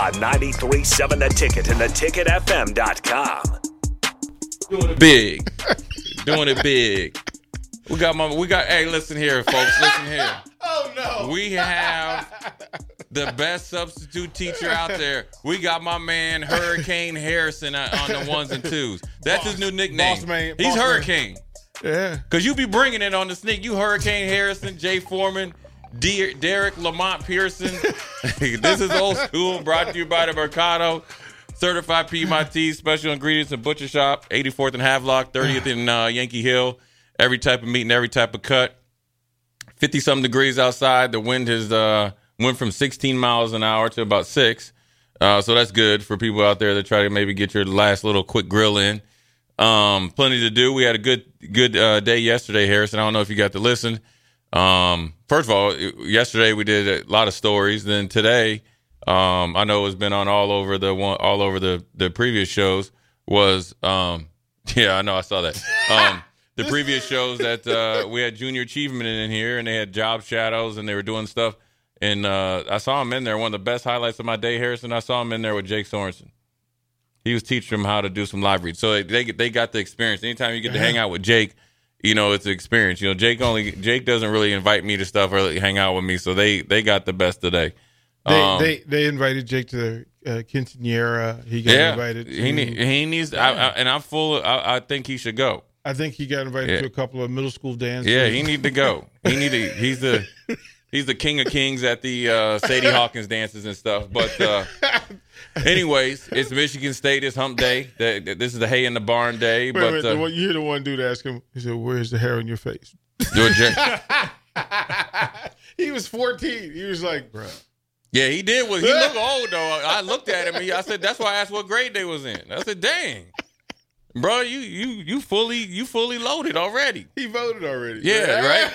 On 93.7 The Ticket and theticketfm.com. Doing it big. Doing it big. We got my we got hey, listen here, folks. Listen here. Oh no. We have the best substitute teacher out there. We got my man Hurricane Harrison uh, on the ones and twos. That's his new nickname. boss man, He's boss man. Hurricane. Yeah. Cause you be bringing it on the sneak. You Hurricane Harrison, Jay Foreman, De- Derek Lamont Pearson. this is old school. Brought to you by the Mercado. Certified Piedmontese, special ingredients and butcher shop, 84th and Havelock, 30th in uh, Yankee Hill. Every type of meat and every type of cut. 50 something degrees outside. The wind has uh, went from 16 miles an hour to about six. Uh, so that's good for people out there that try to maybe get your last little quick grill in. Um, plenty to do. We had a good good uh, day yesterday, Harrison. I don't know if you got to listen. Um, first of all, yesterday we did a lot of stories. Then today, um, I know it's been on all over the one, all over the the previous shows. Was um, yeah, I know I saw that. Um, the previous shows that uh, we had junior achievement in here, and they had job shadows, and they were doing stuff. And uh, I saw him in there. One of the best highlights of my day, Harrison. I saw him in there with Jake Sorensen. He was teaching them how to do some live reads. So they they got the experience. Anytime you get to hang out with Jake, you know it's an experience. You know Jake only Jake doesn't really invite me to stuff or hang out with me. So they they got the best today. They, Um, they they invited Jake to the uh, quinceanera. He got yeah, invited. To, he need, he needs. I, I, and I'm full. Of, I, I think he should go. I think he got invited Yeah. to a couple of middle school dances. Yeah, he need to go. He need to. He's the he's the king of kings at the uh, Sadie Hawkins dances and stuff. But uh, anyways, it's Michigan State. It's Hump Day. This is the hay in the barn day. Wait but minute, uh, the you hear the one dude ask him. He said, "Where's the hair on your face?" do he was 14. He was like, "Bro, Yeah, he did. Was he looked old though? I looked at him. and I said, "That's why I asked what grade they was in." I said, "Dang, bro, you you you fully you fully loaded already." he voted already." Yeah, right.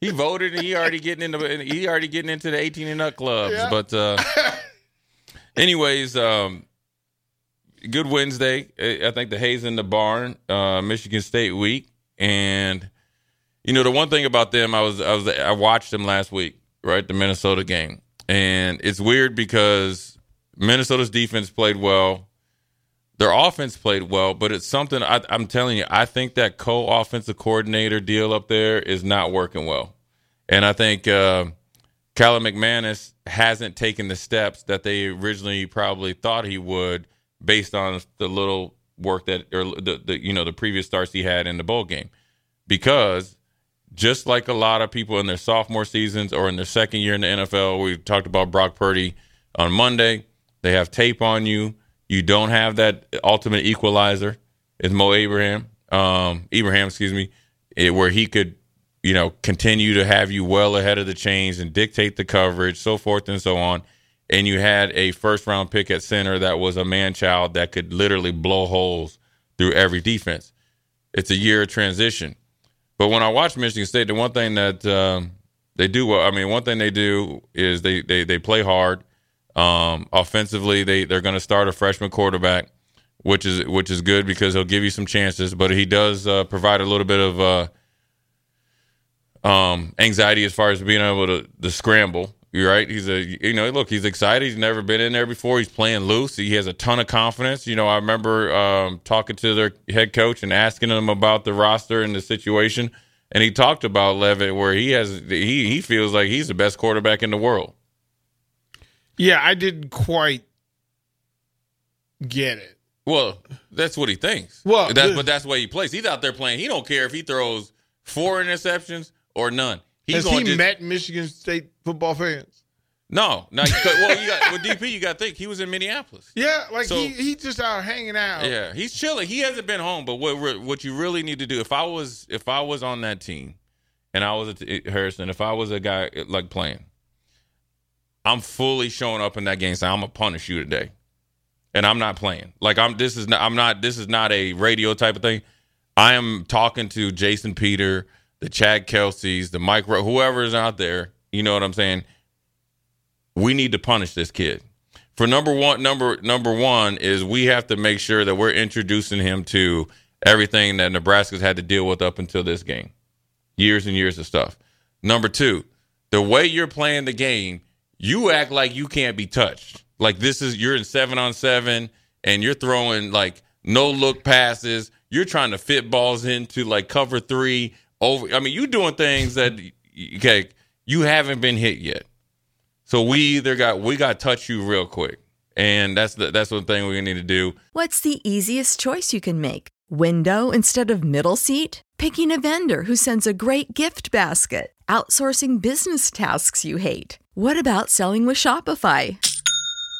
he voted, and he already getting into he already getting into the eighteen and up clubs. Yeah. But uh, anyways, um, good Wednesday. I think the Hayes in the barn, uh, Michigan State week, and you know the one thing about them, I was I was I watched them last week, right, the Minnesota game, and it's weird because Minnesota's defense played well. Their offense played well, but it's something I, I'm telling you. I think that co-offensive coordinator deal up there is not working well, and I think uh, Kaliakmanis hasn't taken the steps that they originally probably thought he would, based on the little work that or the, the you know the previous starts he had in the bowl game, because just like a lot of people in their sophomore seasons or in their second year in the NFL, we talked about Brock Purdy on Monday. They have tape on you. You don't have that ultimate equalizer. It's Mo Abraham, um, Ibrahim, excuse me, eh, where he could, you know, continue to have you well ahead of the chains and dictate the coverage, so forth and so on. And you had a first round pick at center that was a man child that could literally blow holes through every defense. It's a year of transition. But when I watch Michigan State, the one thing that um, they do well, I mean, one thing they do is they they they play hard. Um, offensively, they they're going to start a freshman quarterback, which is which is good because he'll give you some chances. But he does uh, provide a little bit of uh, um, anxiety as far as being able to, to scramble. You're right. He's a you know look. He's excited. He's never been in there before. He's playing loose. He has a ton of confidence. You know, I remember um, talking to their head coach and asking him about the roster and the situation, and he talked about Leavitt where he has he he feels like he's the best quarterback in the world. Yeah, I didn't quite get it. Well, that's what he thinks. Well, that's but that's why he plays. He's out there playing. He don't care if he throws four interceptions or none. He's Has he just, met Michigan State football fans? no, no. well, you got with DP. You got to think he was in Minneapolis. Yeah, like So- he he just out hanging out. Yeah, he's chilling. He hasn't been home. But what what you really need to do if I was if I was on that team, and I was at eh, Harrison, if I was a guy eh, like playing, I'm fully showing up in that game saying I'm gonna punish you today, and I'm not playing. Like I'm this is not I'm not this is not a radio type of thing. I am talking to Jason Peter, the Chad Kelsay's, the Mike, whoever is out there. You know what I'm saying? We need to punish this kid for number one number number one is we have to make sure that we're introducing him to everything that Nebraska's had to deal with up until this game. Years and years of stuff. Number two, the way you're playing the game, you act like you can't be touched. Like this is you're in seven on seven and you're throwing like no look passes. You're trying to fit balls into like cover three over. I mean, you doing things that okay, you haven't been hit yet. So we either got we got to touch you real quick, and that's the that's the thing we need to do. What's the easiest choice you can make? Window instead of middle seat? Picking a vendor who sends a great gift basket? Outsourcing business tasks you hate? What about selling with Shopify?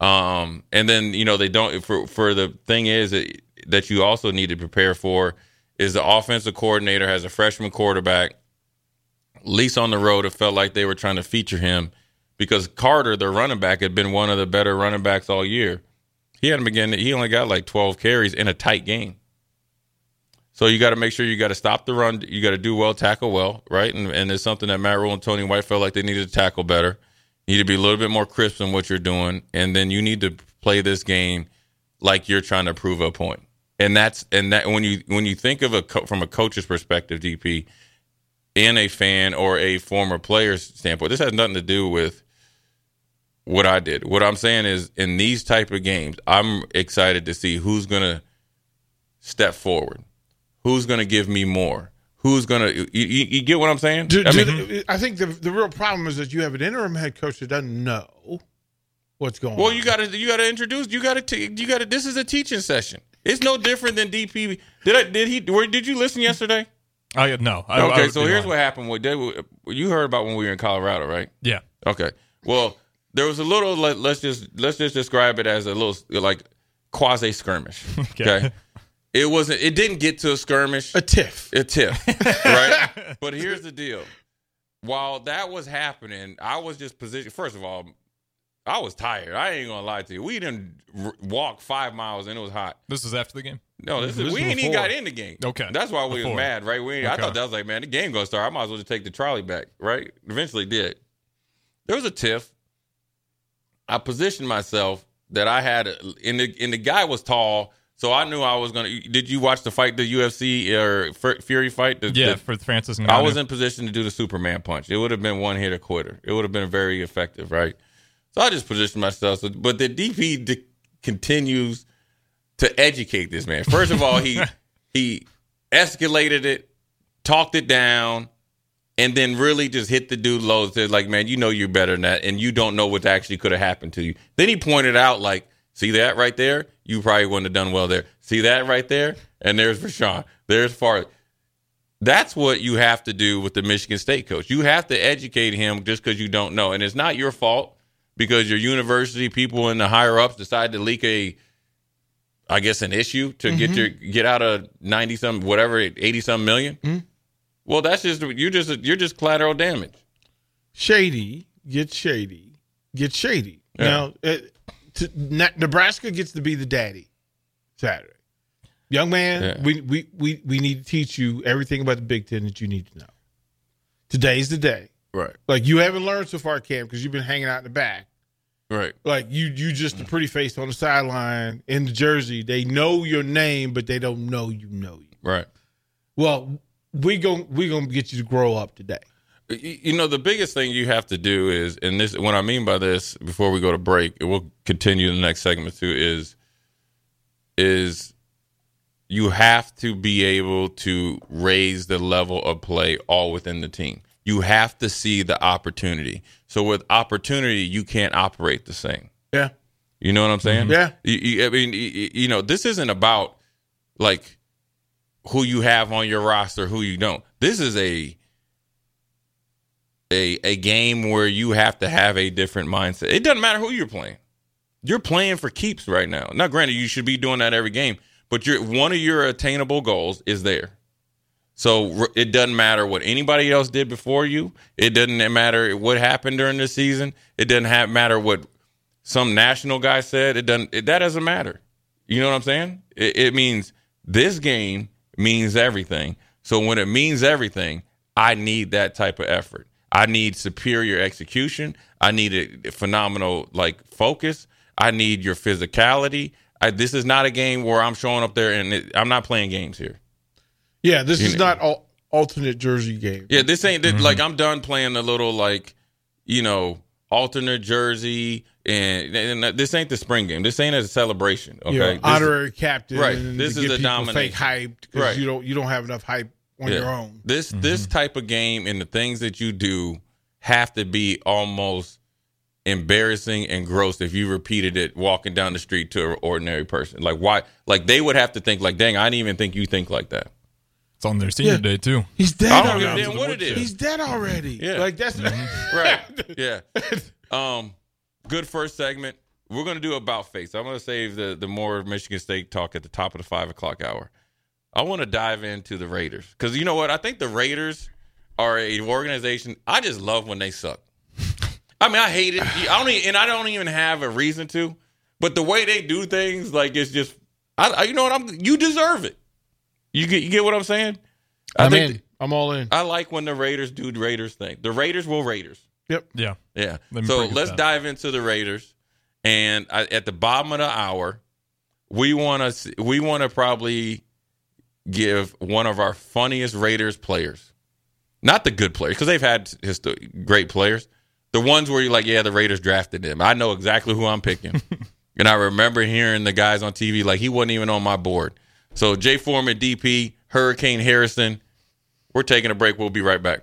Um, and then you know they don't for for the thing is that, that you also need to prepare for is the offensive coordinator has a freshman quarterback. At least on the road, it felt like they were trying to feature him because Carter, the running back, had been one of the better running backs all year. He hadn't begun. He only got like twelve carries in a tight game. So you got to make sure you got to stop the run. You got to do well, tackle well, right? And and it's something that Matt Rhule and Tony White felt like they needed to tackle better. You need to be a little bit more crisp in what you're doing, and then you need to play this game like you're trying to prove a point. And that's and that when you when you think of a co- from a coach's perspective, DP, in a fan or a former player's standpoint, this has nothing to do with what I did. What I'm saying is, in these type of games, I'm excited to see who's gonna step forward, who's gonna give me more, who's gonna. You, you, you get what I'm saying? Do- I mean, the- I think the the real problem is that you have an interim head coach that doesn't know what's going Well, on. you got to you got to introduce you got to you got to. This is a teaching session. It's no different than DP. Did I did he? Where did you listen yesterday? I no. I, I okay, so here's lying. what happened. With they, you heard about when we were in Colorado, right? Yeah. Okay. Well, there was a little. Let, let's just let's just describe it as a little like quasi skirmish. Okay. It wasn't. It didn't get to a skirmish. a tiff. a tiff, right? but here's the deal. While that was happening, I was just positioned. First of all, I was tired. I ain't gonna lie to you. We didn't r- walk five miles and it was hot. This is after the game. No, this, This is we ain't even got in the game. Okay. that's why we Before. was mad, right? We, I Okay. thought that was like, man, the game gonna start. I might as well just take the trolley back, right? Eventually, did. There was a tiff, I positioned myself that I had, and the and the guy was tall, so I knew I was gonna. Did you watch the fight, the UFC or Fury fight? The, yeah, the, for Francis. I was in position to do the Superman punch. It would have been one hit or quitter. It would have been very effective, right? So I just positioned myself. So, but the DP d- continues to educate this man. First of all, he he escalated it, talked it down, and then really just hit the dude low. Said like, man, you know you're better than that, and you don't know what actually could have happened to you. Then he pointed out like, see that right there? You probably wouldn't have done well there. See that right there? And there's Rashawn. There's Far. That's what you have to do with the Michigan State coach. You have to educate him just because you don't know, and it's not your fault because your university people in the higher ups decide to leak a I guess an issue to mm-hmm. get your get out of ninety some whatever eighty some 1000000 mm-hmm. Well, that's just you're just you're just collateral damage. Shady get shady get shady. Yeah. Now, it, to, Nebraska gets to be the daddy Saturday. Young man, yeah. we, we we we need to teach you everything about the Big Ten that you need to know. Today's the day. Right. Like you haven't learned so far, Cam, because you've been hanging out in the back. Right. Like you you just a mm. pretty face on the sideline in the jersey. They know your name, but they don't know you know you. Right. Well, we going we gonna get you to grow up today. You know, the biggest thing you have to do is, and this what I mean by this before we go to break, and we'll continue the next segment too, is is you have to be able to raise the level of play all within the team you have to see the opportunity. So with opportunity, you can't operate the same. Yeah. You know what I'm saying? Yeah. You, you, I mean, you, you know, this isn't about like who you have on your roster, who you don't. This is a a a game where you have to have a different mindset. It doesn't matter who you're playing. You're playing for keeps right now. Now, granted, you should be doing that every game, but your one of your attainable goals is there. So it doesn't matter what anybody else did before you. It doesn't matter what happened during the season. It doesn't have, matter what some national guy said. It doesn't. It, that doesn't matter. You know what I'm saying? It, it means this game means everything. So when it means everything, I need that type of effort. I need superior execution. I need a phenomenal like focus. I need your physicality. I, this is not a game where I'm showing up there and it, I'm not playing games here. Yeah, this you is know. not all alternate jersey game. Yeah, this ain't mm-hmm. like I'm done playing the little like you know alternate jersey and, and, this ain't the spring game. This ain't a celebration. Okay, yeah, honorary captain. Right. This is a domination. Fake hype because right. you don't you don't have enough hype on yeah. your own. This mm-hmm. this type of game and the things that you do have to be almost embarrassing and gross if you repeated it walking down the street to an ordinary person. Like why? Like they would have to think like, dang, I didn't even think you think like that. It's on their senior yeah. day too. He's dead. I don't already. give what it is. He's dead already. Yeah, like that's mm-hmm. right. Yeah. Um, good first segment. We're gonna do about face. I'm gonna save the the more Michigan State talk at the top of the five o'clock hour. I want to dive into the Raiders because you know what? I think the Raiders are a organization. I just love when they suck. I mean, I hate it. I don't, even, and I don't even have a reason to. But the way they do things, like it's just, I, I you know what? I'm. You deserve it. You get you get what I'm saying? I I'm in. I'm all in. I like when the Raiders do the Raiders thing. The Raiders will Raiders. Yep. Yeah. Yeah. So let's that. dive into the Raiders. And I, at the bottom of the hour, we want to we want to probably give one of our funniest Raiders players, not the good players because they've had great players. The ones where you're like, yeah, the Raiders drafted him. I know exactly who I'm picking, and I remember hearing the guys on TV like he wasn't even on my board. So Jay Foreman, DP, Hurricane Harrison. We're taking a break. We'll be right back.